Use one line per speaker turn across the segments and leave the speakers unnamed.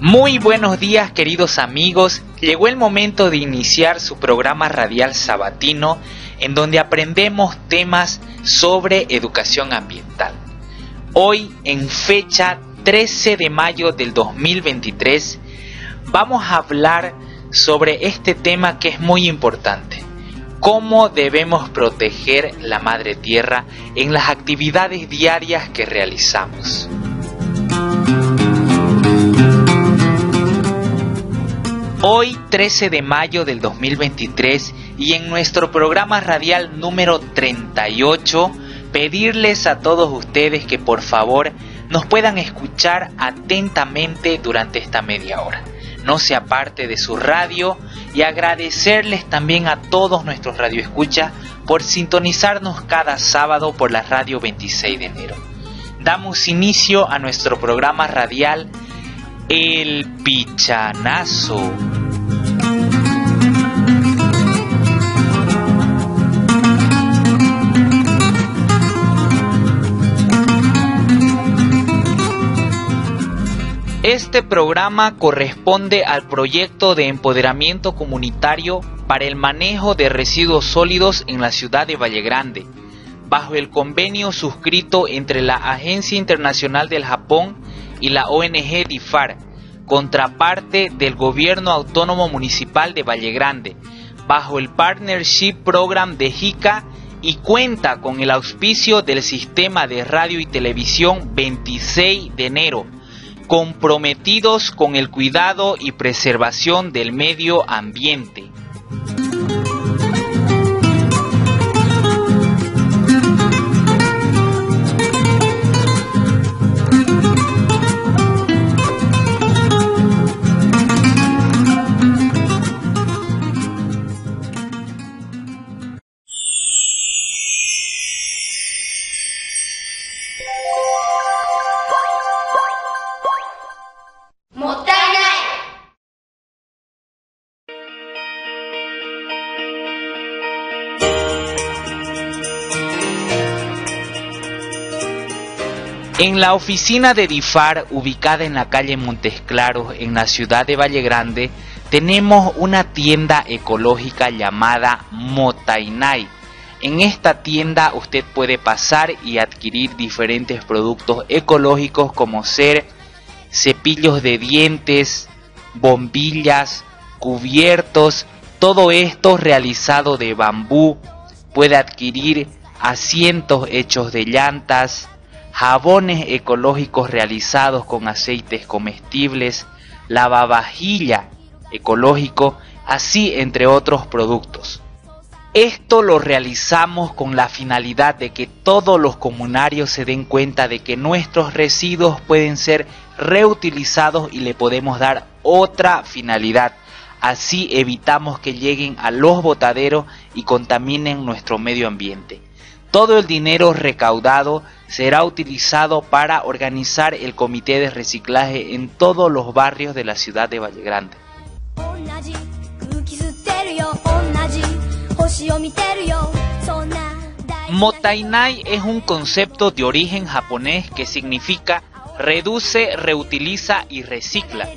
Muy buenos días queridos amigos, llegó el momento de iniciar su programa radial sabatino en donde aprendemos temas sobre educación ambiental. Hoy, en fecha 13 de mayo del 2023, vamos a hablar sobre este tema que es muy importante. Cómo debemos proteger la madre tierra en las actividades diarias que realizamos. Hoy 13 de mayo del 2023 y en nuestro programa radial número 38 pedirles a todos ustedes que por favor nos puedan escuchar atentamente durante esta media hora. No se aparte de su radio y agradecerles también a todos nuestros radioescuchas por sintonizarnos cada sábado por la radio 26 de enero. Damos inicio a nuestro programa radial el pichanazo. Este programa corresponde al proyecto de empoderamiento comunitario para el manejo de residuos sólidos en la ciudad de Valle Grande, bajo el convenio suscrito entre la Agencia Internacional del Japón y la ONG DIFAR, contraparte del Gobierno Autónomo Municipal de Valle Grande, bajo el Partnership Program de JICA y cuenta con el auspicio del Sistema de Radio y Televisión 26 de enero, comprometidos con el cuidado y preservación del medio ambiente. En la oficina de DIFAR, ubicada en la calle Montes Claros, en la ciudad de Valle Grande, tenemos una tienda ecológica llamada Motainai. En esta tienda usted puede pasar y adquirir diferentes productos ecológicos como ser cepillos de dientes, bombillas, cubiertos, todo esto realizado de bambú. Puede adquirir asientos hechos de llantas, jabones ecológicos realizados con aceites comestibles, lavavajilla ecológico, así entre otros productos. Esto lo realizamos con la finalidad de que todos los comunarios se den cuenta de que nuestros residuos pueden ser reutilizados y le podemos dar otra finalidad. Así evitamos que lleguen a los botaderos y contaminen nuestro medio ambiente. Todo el dinero recaudado será utilizado para organizar el comité de reciclaje en todos los barrios de la ciudad de Valle Grande. Motainai es un concepto de origen japonés que significa reduce, reutiliza y recicla.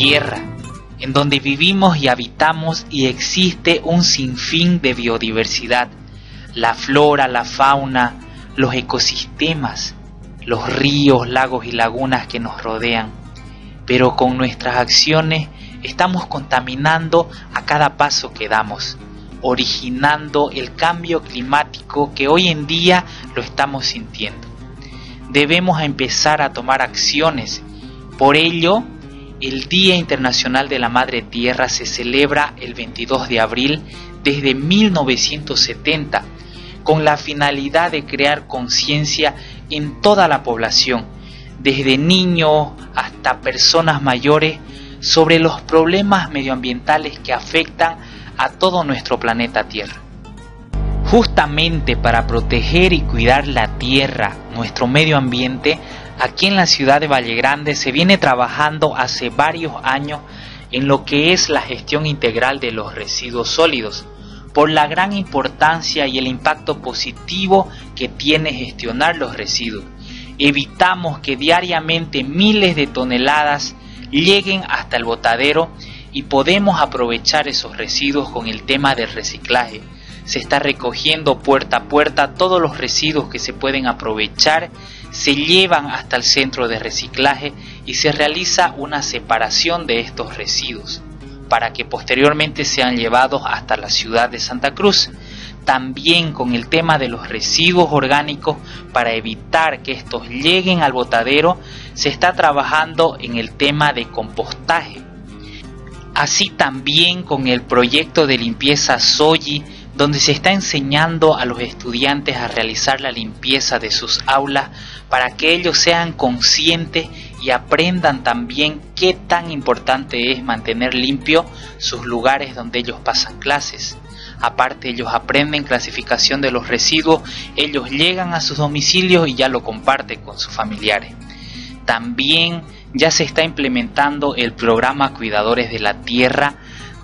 Tierra, en donde vivimos y habitamos y existe un sinfín de biodiversidad, la flora, la fauna, los ecosistemas, los ríos, lagos y lagunas que nos rodean. Pero con nuestras acciones estamos contaminando a cada paso que damos, originando el cambio climático que hoy en día lo estamos sintiendo. Debemos empezar a tomar acciones. Por ello, el Día Internacional de la Madre Tierra se celebra el 22 de abril desde 1970 con la finalidad de crear conciencia en toda la población, desde niños hasta personas mayores, sobre los problemas medioambientales que afectan a todo nuestro planeta Tierra. Justamente para proteger y cuidar la Tierra, nuestro medio ambiente, aquí en la ciudad de Valle Grande se viene trabajando hace varios años en lo que es la gestión integral de los residuos sólidos, por la gran importancia y el impacto positivo que tiene gestionar los residuos. Evitamos que diariamente miles de toneladas lleguen hasta el botadero y podemos aprovechar esos residuos con el tema del reciclaje. Se está recogiendo puerta a puerta todos los residuos que se pueden aprovechar, se llevan hasta el centro de reciclaje y se realiza una separación de estos residuos para que posteriormente sean llevados hasta la ciudad de Santa Cruz. También con el tema de los residuos orgánicos para evitar que estos lleguen al botadero, se está trabajando en el tema de compostaje. Así también con el proyecto de limpieza Soyi, donde se está enseñando a los estudiantes a realizar la limpieza de sus aulas para que ellos sean conscientes y aprendan también qué tan importante es mantener limpio sus lugares donde ellos pasan clases. Aparte ellos aprenden clasificación de los residuos, ellos llegan a sus domicilios y ya lo comparten con sus familiares. También ya se está implementando el programa Cuidadores de la Tierra,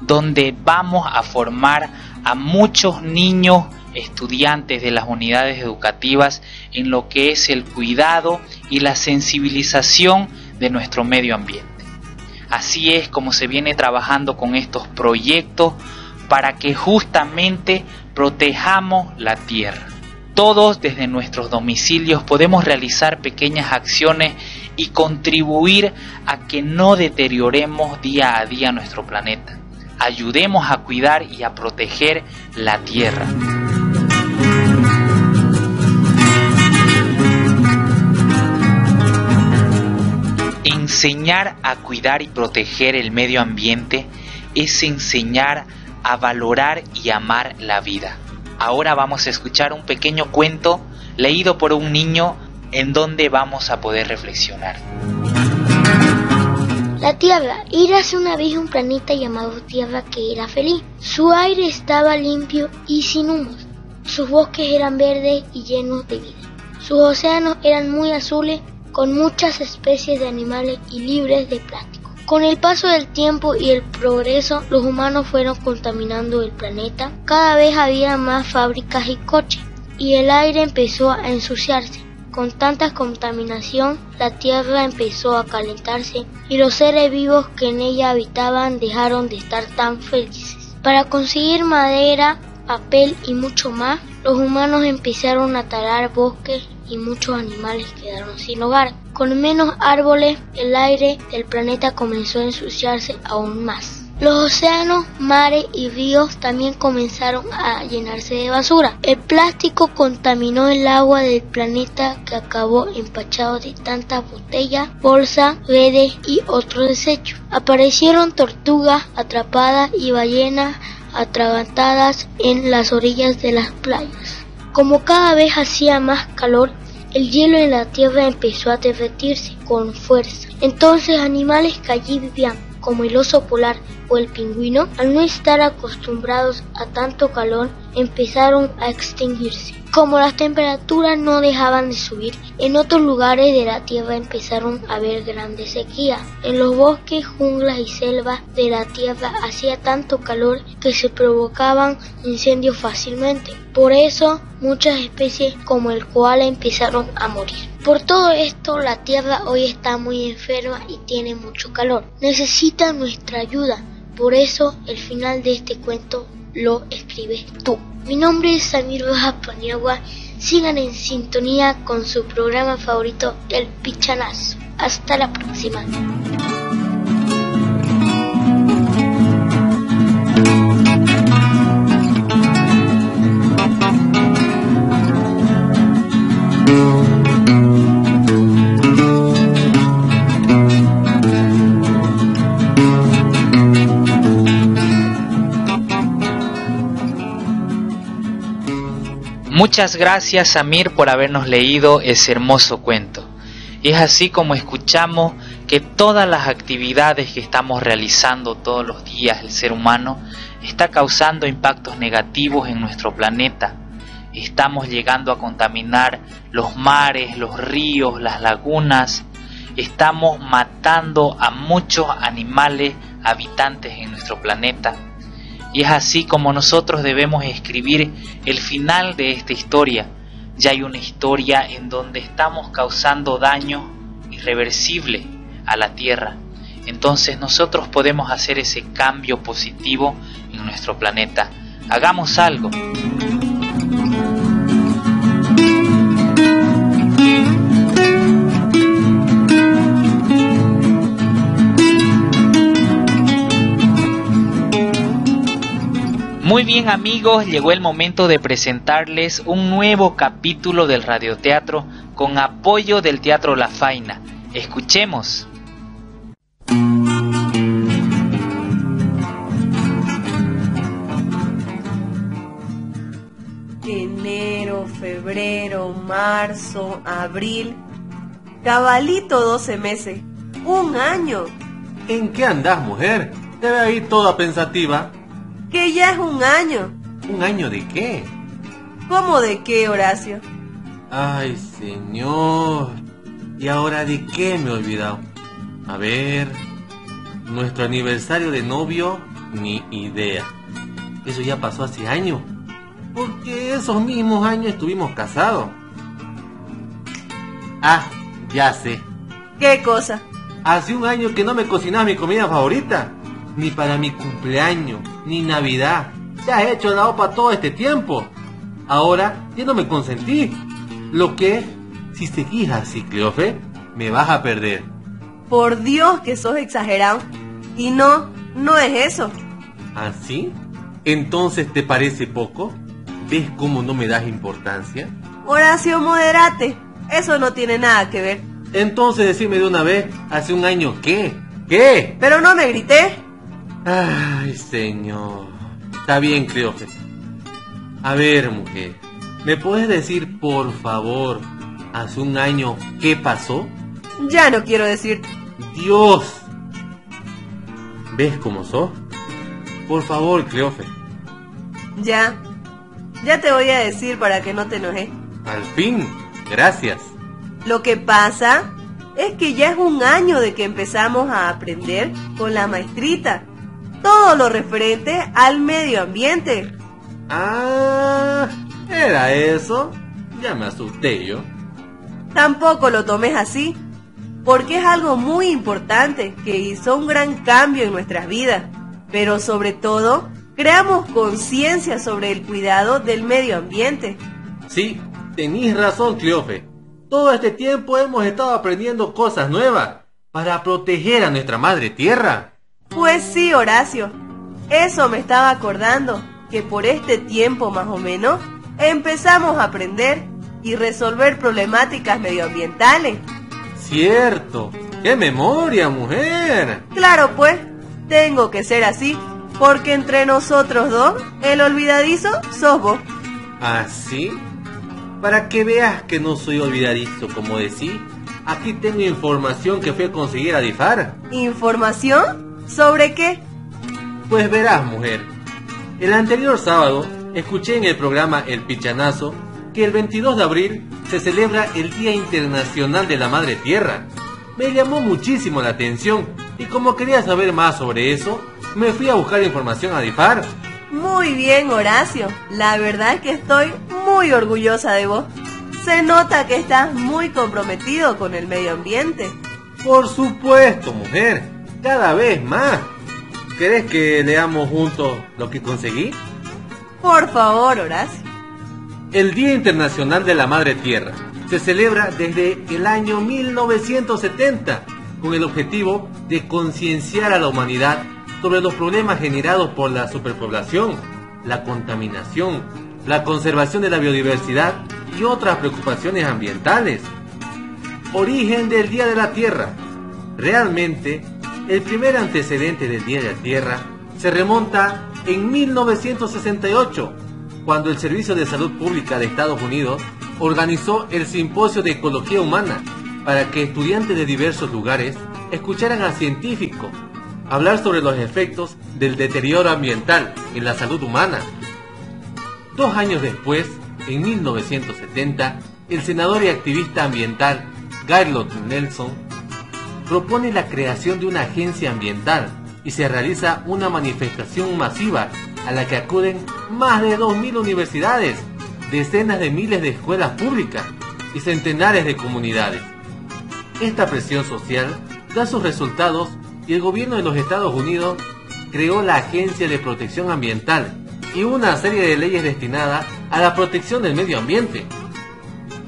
donde vamos a formar a muchos niños estudiantes de las unidades educativas en lo que es el cuidado y la sensibilización de nuestro medio ambiente. Así es como se viene trabajando con estos proyectos para que justamente protejamos la tierra. Todos desde nuestros domicilios podemos realizar pequeñas acciones y contribuir a que no deterioremos día a día nuestro planeta. Ayudemos a cuidar y a proteger la tierra. Enseñar a cuidar y proteger el medio ambiente es enseñar a valorar y amar la vida. Ahora vamos a escuchar un pequeño cuento leído por un niño en donde vamos a poder reflexionar.
La Tierra. hace una vez un planeta llamado Tierra que era feliz. Su aire estaba limpio y sin humos. Sus bosques eran verdes y llenos de vida. Sus océanos eran muy azules con muchas especies de animales y libres de plástico. Con el paso del tiempo y el progreso, los humanos fueron contaminando el planeta. Cada vez había más fábricas y coches, y el aire empezó a ensuciarse. Con tanta contaminación, la Tierra empezó a calentarse y los seres vivos que en ella habitaban dejaron de estar tan felices. Para conseguir madera, papel y mucho más, los humanos empezaron a talar bosques y muchos animales quedaron sin hogar. Con menos árboles, el aire del planeta comenzó a ensuciarse aún más. Los océanos, mares y ríos también comenzaron a llenarse de basura. El plástico contaminó el agua del planeta que acabó empachado de tantas botellas, bolsas, redes y otros desechos. Aparecieron tortugas atrapadas y ballenas atragantadas en las orillas de las playas. Como cada vez hacía más calor, el hielo en la tierra empezó a derretirse con fuerza. Entonces animales que allí vivían, como el oso polar o el pingüino, al no estar acostumbrados a tanto calor, empezaron a extinguirse. Como las temperaturas no dejaban de subir, en otros lugares de la Tierra empezaron a haber grandes sequías. En los bosques, junglas y selvas de la Tierra hacía tanto calor que se provocaban incendios fácilmente. Por eso, muchas especies como el koala empezaron a morir. Por todo esto, la Tierra hoy está muy enferma y tiene mucho calor. Necesita nuestra ayuda. Por eso, el final de este cuento lo escribes tú. Mi nombre es Samir Rojas Paniagua. Sigan en sintonía con su programa favorito, El Pichanazo. Hasta la próxima.
Muchas gracias Samir por habernos leído ese hermoso cuento. Es así como escuchamos que todas las actividades que estamos realizando todos los días el ser humano está causando impactos negativos en nuestro planeta. Estamos llegando a contaminar los mares, los ríos, las lagunas. Estamos matando a muchos animales habitantes en nuestro planeta. Y es así como nosotros debemos escribir el final de esta historia. Ya hay una historia en donde estamos causando daño irreversible a la Tierra. Entonces nosotros podemos hacer ese cambio positivo en nuestro planeta. Hagamos algo. Muy bien amigos, llegó el momento de presentarles un nuevo capítulo del radioteatro con apoyo del Teatro La Faina. Escuchemos.
Enero, febrero, marzo, abril. Cabalito 12 meses. Un año.
¿En qué andás, mujer? Te ve ahí toda pensativa
que ya es un año.
¿Un año de qué?
¿Cómo de qué, Horacio?
Ay, señor. ¿Y ahora de qué me he olvidado? A ver, nuestro aniversario de novio, ni idea. Eso ya pasó hace años. Porque esos mismos años estuvimos casados. Ah, ya sé.
¿Qué cosa?
Hace un año que no me cocinaba mi comida favorita ni para mi cumpleaños, ni Navidad. Te has hecho la OPA todo este tiempo. Ahora ya no me consentí. Lo que, si seguís así, Cleofe, me vas a perder.
Por Dios que sos exagerado. Y no, no es eso.
¿Así? ¿Ah, Entonces, ¿te parece poco? ¿Ves cómo no me das importancia?
Horacio, moderate. Eso no tiene nada que ver.
Entonces decime de una vez, hace un año qué. ¿Qué?
Pero no me grité.
Ay, señor. Está bien, Cleófete. A ver, mujer. ¿Me puedes decir, por favor, hace un año qué pasó?
Ya no quiero decir.
Dios. ¿Ves cómo sos? Por favor, Cleófete.
Ya. Ya te voy a decir para que no te enojes.
Al fin. Gracias.
Lo que pasa es que ya es un año de que empezamos a aprender con la maestrita todo lo referente al medio ambiente.
Ah, era eso. Ya me asusté yo.
Tampoco lo tomes así, porque es algo muy importante que hizo un gran cambio en nuestras vidas, pero sobre todo creamos conciencia sobre el cuidado del medio ambiente.
Sí, tenéis razón, Cleofe. Todo este tiempo hemos estado aprendiendo cosas nuevas para proteger a nuestra madre tierra.
Pues sí, Horacio. Eso me estaba acordando, que por este tiempo más o menos empezamos a aprender y resolver problemáticas medioambientales.
Cierto. ¡Qué memoria, mujer!
Claro, pues, tengo que ser así, porque entre nosotros dos, el olvidadizo sos vos.
¿Así? ¿Ah, Para que veas que no soy olvidadizo, como decís, aquí tengo información que fue a conseguir a Difar.
¿Información? ¿Sobre qué?
Pues verás, mujer. El anterior sábado escuché en el programa El Pichanazo que el 22 de abril se celebra el Día Internacional de la Madre Tierra. Me llamó muchísimo la atención y como quería saber más sobre eso, me fui a buscar información a DIFAR.
Muy bien, Horacio. La verdad es que estoy muy orgullosa de vos. Se nota que estás muy comprometido con el medio ambiente.
Por supuesto, mujer cada vez más. ¿Querés que leamos juntos lo que conseguí?
Por favor, Horacio.
El Día Internacional de la Madre Tierra se celebra desde el año 1970 con el objetivo de concienciar a la humanidad sobre los problemas generados por la superpoblación, la contaminación, la conservación de la biodiversidad y otras preocupaciones ambientales. Origen del Día de la Tierra. Realmente el primer antecedente del Día de la Tierra se remonta en 1968, cuando el Servicio de Salud Pública de Estados Unidos organizó el Simposio de Ecología Humana para que estudiantes de diversos lugares escucharan a científicos hablar sobre los efectos del deterioro ambiental en la salud humana. Dos años después, en 1970, el senador y activista ambiental Gaylord Nelson propone la creación de una agencia ambiental y se realiza una manifestación masiva a la que acuden más de 2.000 universidades, decenas de miles de escuelas públicas y centenares de comunidades. Esta presión social da sus resultados y el gobierno de los Estados Unidos creó la Agencia de Protección Ambiental y una serie de leyes destinadas a la protección del medio ambiente.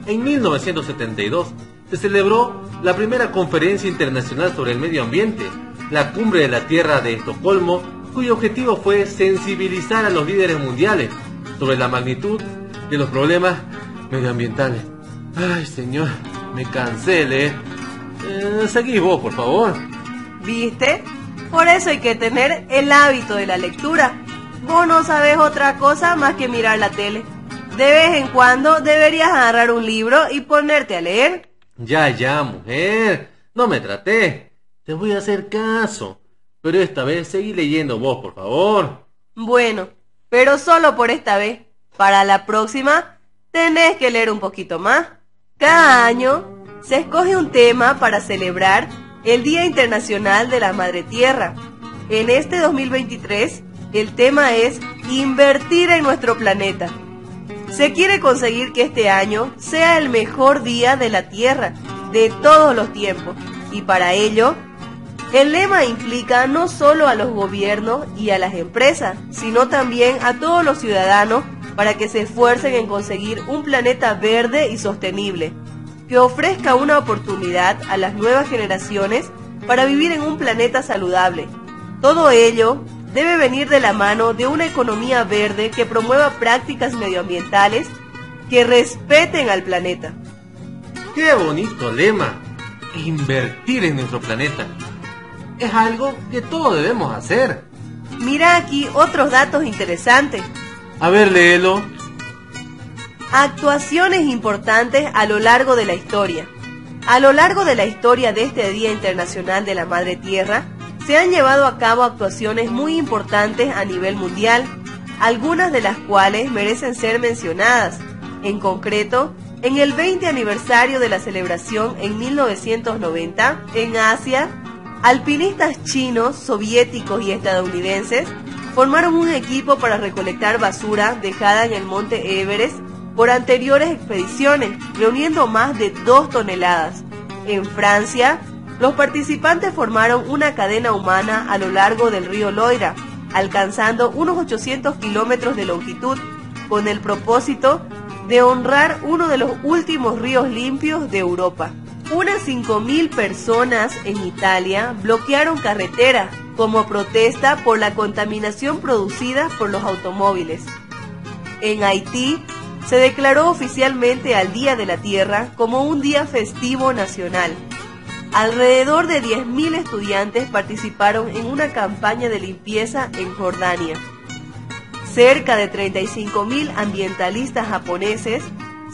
En 1972 se celebró la primera conferencia internacional sobre el medio ambiente, la Cumbre de la Tierra de Estocolmo, cuyo objetivo fue sensibilizar a los líderes mundiales sobre la magnitud de los problemas medioambientales. Ay, señor, me leer. Eh, seguí vos, por favor.
¿Viste? Por eso hay que tener el hábito de la lectura. Vos no sabes otra cosa más que mirar la tele. De vez en cuando deberías agarrar un libro y ponerte a leer.
Ya, ya, mujer. No me traté. Te voy a hacer caso. Pero esta vez seguí leyendo vos, por favor.
Bueno, pero solo por esta vez. Para la próxima, tenés que leer un poquito más. Cada año se escoge un tema para celebrar el Día Internacional de la Madre Tierra. En este 2023, el tema es invertir en nuestro planeta. Se quiere conseguir que este año sea el mejor día de la Tierra de todos los tiempos y para ello el lema implica no solo a los gobiernos y a las empresas, sino también a todos los ciudadanos para que se esfuercen en conseguir un planeta verde y sostenible, que ofrezca una oportunidad a las nuevas generaciones para vivir en un planeta saludable. Todo ello debe venir de la mano de una economía verde que promueva prácticas medioambientales que respeten al planeta.
¡Qué bonito lema! Invertir en nuestro planeta. Es algo que todos debemos hacer.
Mira aquí otros datos interesantes.
A ver, léelo.
Actuaciones importantes a lo largo de la historia. A lo largo de la historia de este Día Internacional de la Madre Tierra, se han llevado a cabo actuaciones muy importantes a nivel mundial, algunas de las cuales merecen ser mencionadas. En concreto, en el 20 aniversario de la celebración en 1990, en Asia, alpinistas chinos, soviéticos y estadounidenses formaron un equipo para recolectar basura dejada en el monte Everest por anteriores expediciones, reuniendo más de 2 toneladas. En Francia, los participantes formaron una cadena humana a lo largo del río Loira, alcanzando unos 800 kilómetros de longitud, con el propósito de honrar uno de los últimos ríos limpios de Europa. Unas 5.000 personas en Italia bloquearon carreteras como protesta por la contaminación producida por los automóviles. En Haití se declaró oficialmente al Día de la Tierra como un día festivo nacional. Alrededor de 10.000 estudiantes participaron en una campaña de limpieza en Jordania. Cerca de 35.000 ambientalistas japoneses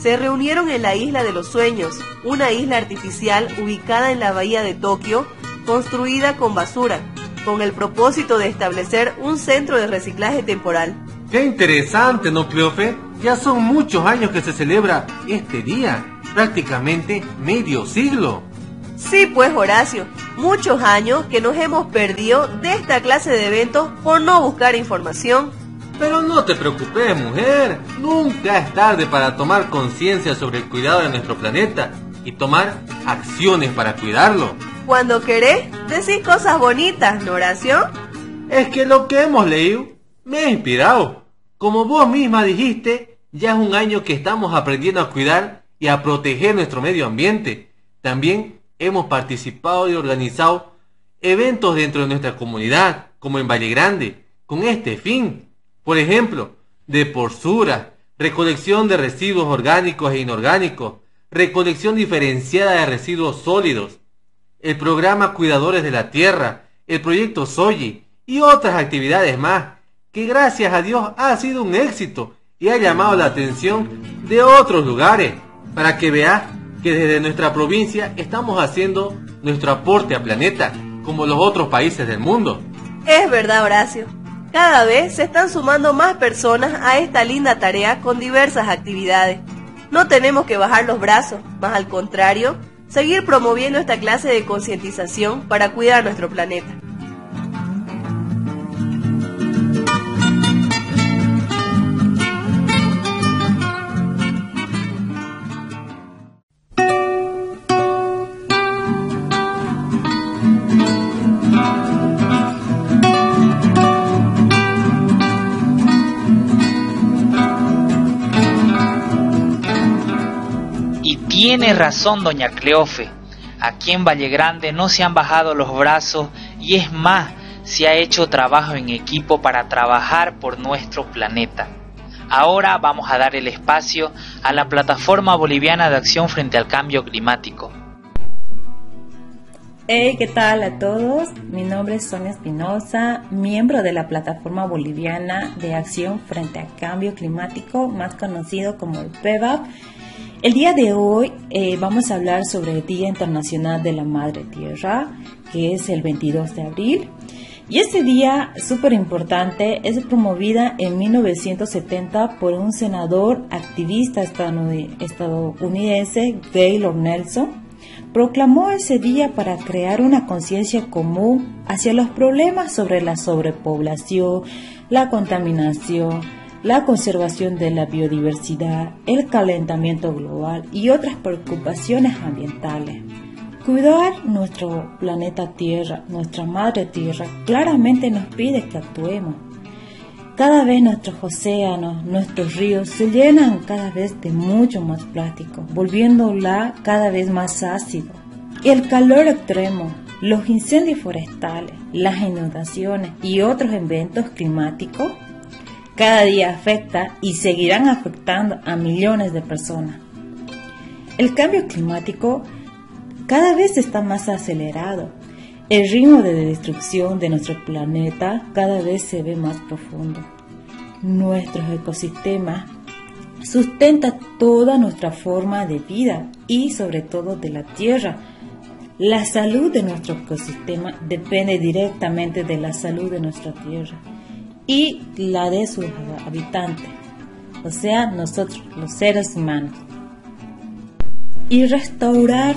se reunieron en la Isla de los Sueños, una isla artificial ubicada en la bahía de Tokio, construida con basura, con el propósito de establecer un centro de reciclaje temporal.
¡Qué interesante, ¿no, Cleofe? Ya son muchos años que se celebra este día, prácticamente medio siglo.
Sí, pues Horacio, muchos años que nos hemos perdido de esta clase de eventos por no buscar información.
Pero no te preocupes, mujer. Nunca es tarde para tomar conciencia sobre el cuidado de nuestro planeta y tomar acciones para cuidarlo.
Cuando querés, decís cosas bonitas, ¿no, Horacio?
Es que lo que hemos leído me ha inspirado. Como vos misma dijiste, ya es un año que estamos aprendiendo a cuidar y a proteger nuestro medio ambiente. También hemos participado y organizado eventos dentro de nuestra comunidad, como en Valle Grande, con este fin. Por ejemplo, de porsura, recolección de residuos orgánicos e inorgánicos, recolección diferenciada de residuos sólidos, el programa Cuidadores de la Tierra, el proyecto Soyi y otras actividades más, que gracias a Dios ha sido un éxito y ha llamado la atención de otros lugares para que veas que desde nuestra provincia estamos haciendo nuestro aporte al planeta como los otros países del mundo.
Es verdad, Horacio. Cada vez se están sumando más personas a esta linda tarea con diversas actividades. No tenemos que bajar los brazos, más al contrario, seguir promoviendo esta clase de concientización para cuidar nuestro planeta.
Tiene razón doña Cleofe. Aquí en Valle Grande no se han bajado los brazos y es más, se ha hecho trabajo en equipo para trabajar por nuestro planeta. Ahora vamos a dar el espacio a la Plataforma Boliviana de Acción frente al Cambio Climático.
Hey, ¿qué tal a todos? Mi nombre es Sonia Espinosa, miembro de la Plataforma Boliviana de Acción frente al Cambio Climático, más conocido como el PEVAP el día de hoy eh, vamos a hablar sobre el Día Internacional de la Madre Tierra, que es el 22 de abril. Y este día, súper importante, es promovida en 1970 por un senador activista estadounidense, Gaylord Nelson. Proclamó ese día para crear una conciencia común hacia los problemas sobre la sobrepoblación, la contaminación, la conservación de la biodiversidad, el calentamiento global y otras preocupaciones ambientales. Cuidar nuestro planeta Tierra, nuestra madre Tierra, claramente nos pide que actuemos. Cada vez nuestros océanos, nuestros ríos se llenan cada vez de mucho más plástico, volviéndola cada vez más ácido. El calor extremo, los incendios forestales, las inundaciones y otros eventos climáticos cada día afecta y seguirán afectando a millones de personas. El cambio climático cada vez está más acelerado. El ritmo de destrucción de nuestro planeta cada vez se ve más profundo. Nuestros ecosistemas sustenta toda nuestra forma de vida y sobre todo de la Tierra. La salud de nuestro ecosistema depende directamente de la salud de nuestra Tierra y la de sus habitantes, o sea, nosotros, los seres humanos. Y restaurar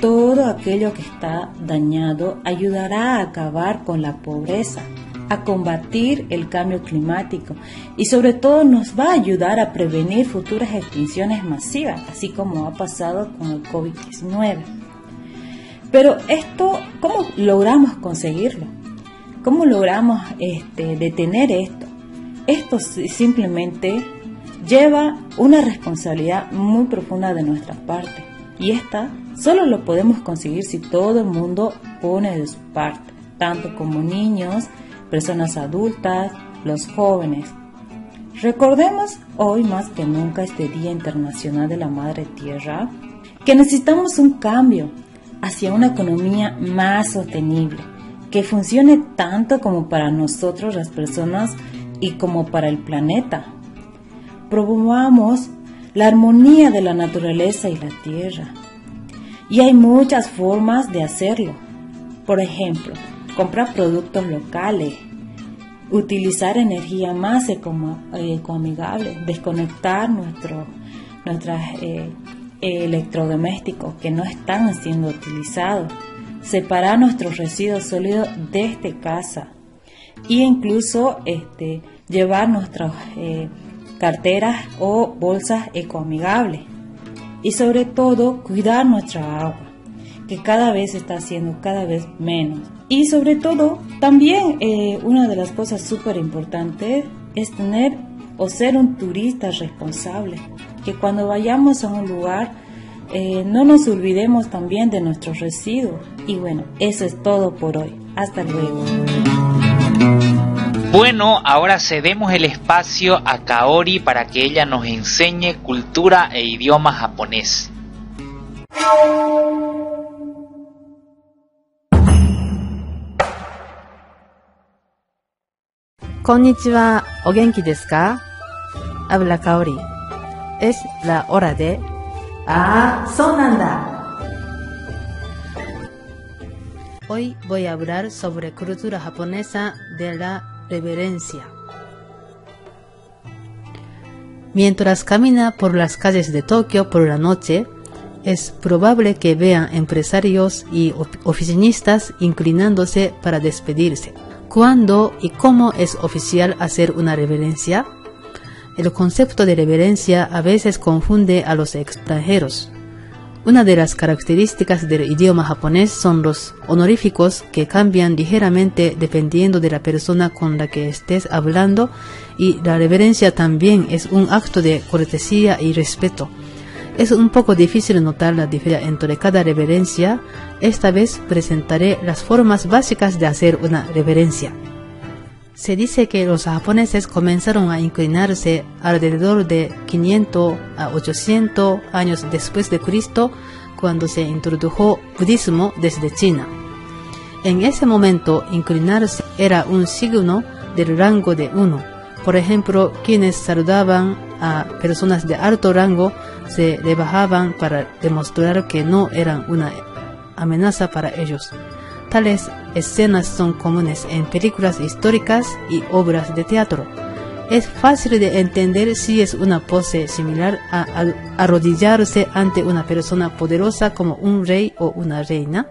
todo aquello que está dañado ayudará a acabar con la pobreza, a combatir el cambio climático y sobre todo nos va a ayudar a prevenir futuras extinciones masivas, así como ha pasado con el COVID-19. Pero esto, ¿cómo logramos conseguirlo? ¿Cómo logramos este, detener esto? Esto simplemente lleva una responsabilidad muy profunda de nuestra parte y esta solo lo podemos conseguir si todo el mundo pone de su parte, tanto como niños, personas adultas, los jóvenes. Recordemos hoy más que nunca este Día Internacional de la Madre Tierra, que necesitamos un cambio hacia una economía más sostenible que funcione tanto como para nosotros las personas y como para el planeta. Promovamos la armonía de la naturaleza y la tierra. Y hay muchas formas de hacerlo. Por ejemplo, comprar productos locales, utilizar energía más ecoamigable, desconectar nuestros eh, electrodomésticos que no están siendo utilizados separar nuestros residuos sólidos desde casa e incluso este, llevar nuestras eh, carteras o bolsas ecoamigables y sobre todo cuidar nuestra agua que cada vez está siendo cada vez menos. Y sobre todo también eh, una de las cosas súper importantes es tener o ser un turista responsable que cuando vayamos a un lugar eh, no nos olvidemos también de nuestros residuos. Y bueno, eso es todo por hoy. Hasta luego.
Bueno, ahora cedemos el espacio a Kaori para que ella nos enseñe cultura e idioma japonés.
Konnichiwa, ¿o genki desu ka? habla Kaori. Es la hora de...
Ah, sonanda.
Hoy voy a hablar sobre cultura japonesa de la reverencia. Mientras camina por las calles de Tokio por la noche, es probable que vean empresarios y oficinistas inclinándose para despedirse. ¿Cuándo y cómo es oficial hacer una reverencia? El concepto de reverencia a veces confunde a los extranjeros. Una de las características del idioma japonés son los honoríficos que cambian ligeramente dependiendo de la persona con la que estés hablando y la reverencia también es un acto de cortesía y respeto. Es un poco difícil notar la diferencia entre cada reverencia. Esta vez presentaré las formas básicas de hacer una reverencia. Se dice que los japoneses comenzaron a inclinarse alrededor de 500 a 800 años después de Cristo cuando se introdujo budismo desde China. En ese momento, inclinarse era un signo del rango de uno. Por ejemplo, quienes saludaban a personas de alto rango se rebajaban para demostrar que no eran una amenaza para ellos. Tales escenas son comunes en películas históricas y obras de teatro. Es fácil de entender si es una pose similar a arrodillarse ante una persona poderosa como un rey o una reina.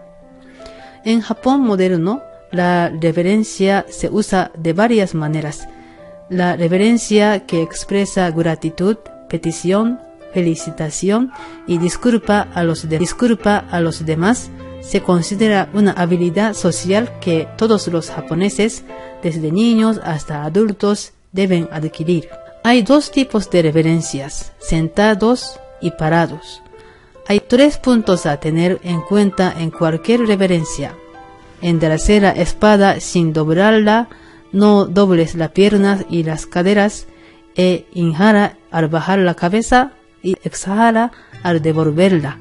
En Japón moderno, la reverencia se usa de varias maneras. La reverencia que expresa gratitud, petición, felicitación y disculpa a los, disculpa a los demás se considera una habilidad social que todos los japoneses, desde niños hasta adultos, deben adquirir. Hay dos tipos de reverencias, sentados y parados. Hay tres puntos a tener en cuenta en cualquier reverencia. Enderezar la espada sin doblarla, no dobles las piernas y las caderas, e inhala al bajar la cabeza y exhala al devolverla.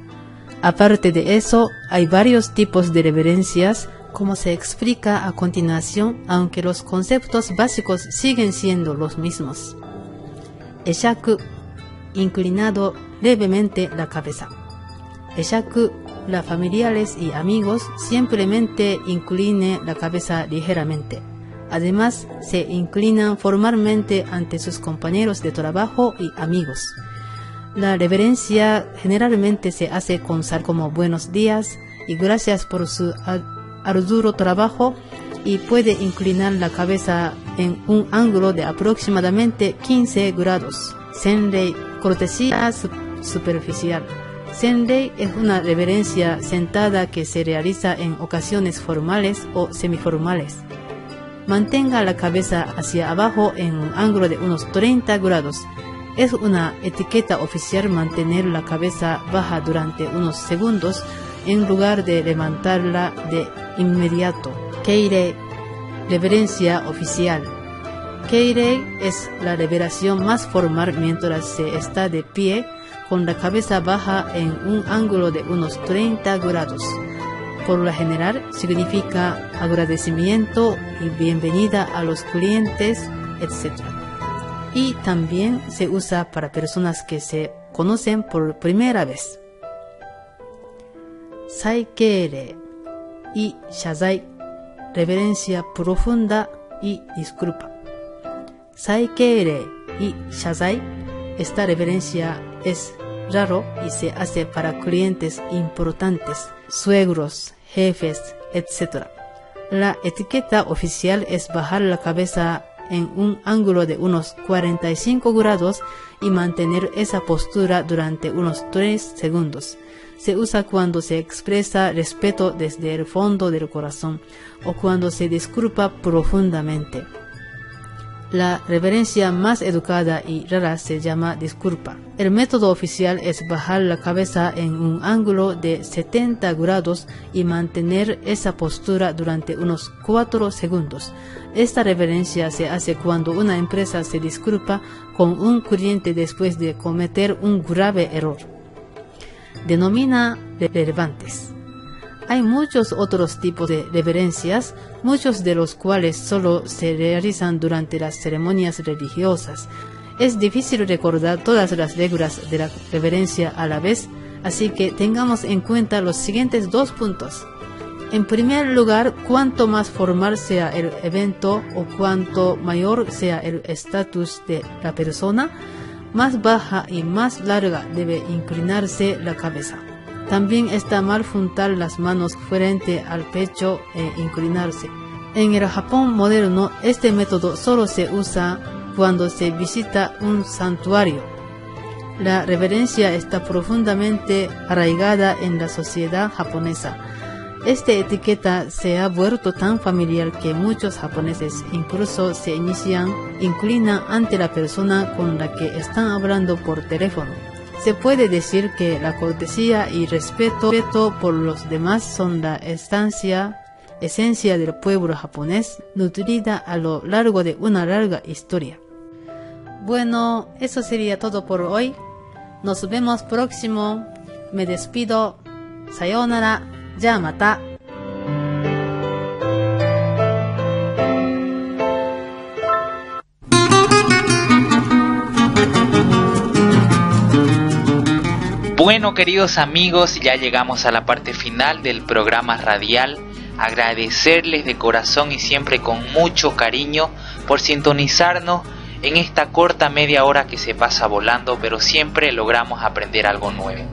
Aparte de eso, hay varios tipos de reverencias, como se explica a continuación, aunque los conceptos básicos siguen siendo los mismos. Eshaku, inclinado levemente la cabeza. Eshaku, la familiares y amigos simplemente incline la cabeza ligeramente. Además, se inclinan formalmente ante sus compañeros de trabajo y amigos. La reverencia generalmente se hace con sal como buenos días y gracias por su arduo trabajo y puede inclinar la cabeza en un ángulo de aproximadamente 15 grados. Senrei, cortesía superficial. Senrei es una reverencia sentada que se realiza en ocasiones formales o semiformales. Mantenga la cabeza hacia abajo en un ángulo de unos 30 grados es una etiqueta oficial mantener la cabeza baja durante unos segundos en lugar de levantarla de inmediato. Keirei, reverencia oficial. Keirei es la revelación más formal mientras se está de pie con la cabeza baja en un ángulo de unos 30 grados. Por lo general significa agradecimiento y bienvenida a los clientes, etc y también se usa para personas que se conocen por primera vez. Saikere y Shazai, reverencia profunda y disculpa. Saikere y Shazai, esta reverencia es raro y se hace para clientes importantes, suegros, jefes, etc. La etiqueta oficial es bajar la cabeza en un ángulo de unos 45 grados y mantener esa postura durante unos 3 segundos. Se usa cuando se expresa respeto desde el fondo del corazón o cuando se disculpa profundamente. La reverencia más educada y rara se llama disculpa. El método oficial es bajar la cabeza en un ángulo de 70 grados y mantener esa postura durante unos 4 segundos. Esta reverencia se hace cuando una empresa se disculpa con un cliente después de cometer un grave error. Denomina relevantes. Hay muchos otros tipos de reverencias, muchos de los cuales solo se realizan durante las ceremonias religiosas. Es difícil recordar todas las reglas de la reverencia a la vez, así que tengamos en cuenta los siguientes dos puntos. En primer lugar, cuanto más formal sea el evento o cuanto mayor sea el estatus de la persona, más baja y más larga debe inclinarse la cabeza. También está mal juntar las manos frente al pecho e inclinarse. En el Japón moderno, este método solo se usa cuando se visita un santuario. La reverencia está profundamente arraigada en la sociedad japonesa esta etiqueta se ha vuelto tan familiar que muchos japoneses incluso se inician, inclinan ante la persona con la que están hablando por teléfono. Se puede decir que la cortesía y respeto por los demás son la estancia, esencia del pueblo japonés, nutrida a lo largo de una larga historia. Bueno, eso sería todo por hoy. Nos vemos próximo. Me despido. Sayonara.
Bueno, queridos amigos, ya llegamos a la parte final del programa radial. Agradecerles de corazón y siempre con mucho cariño por sintonizarnos en esta corta media hora que se pasa volando, pero siempre logramos aprender algo nuevo.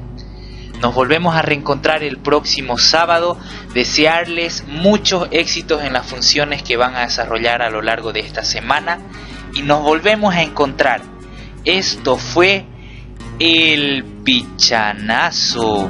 Nos volvemos a reencontrar el próximo sábado. Desearles muchos éxitos en las funciones que van a desarrollar a lo largo de esta semana. Y nos volvemos a encontrar. Esto fue el pichanazo.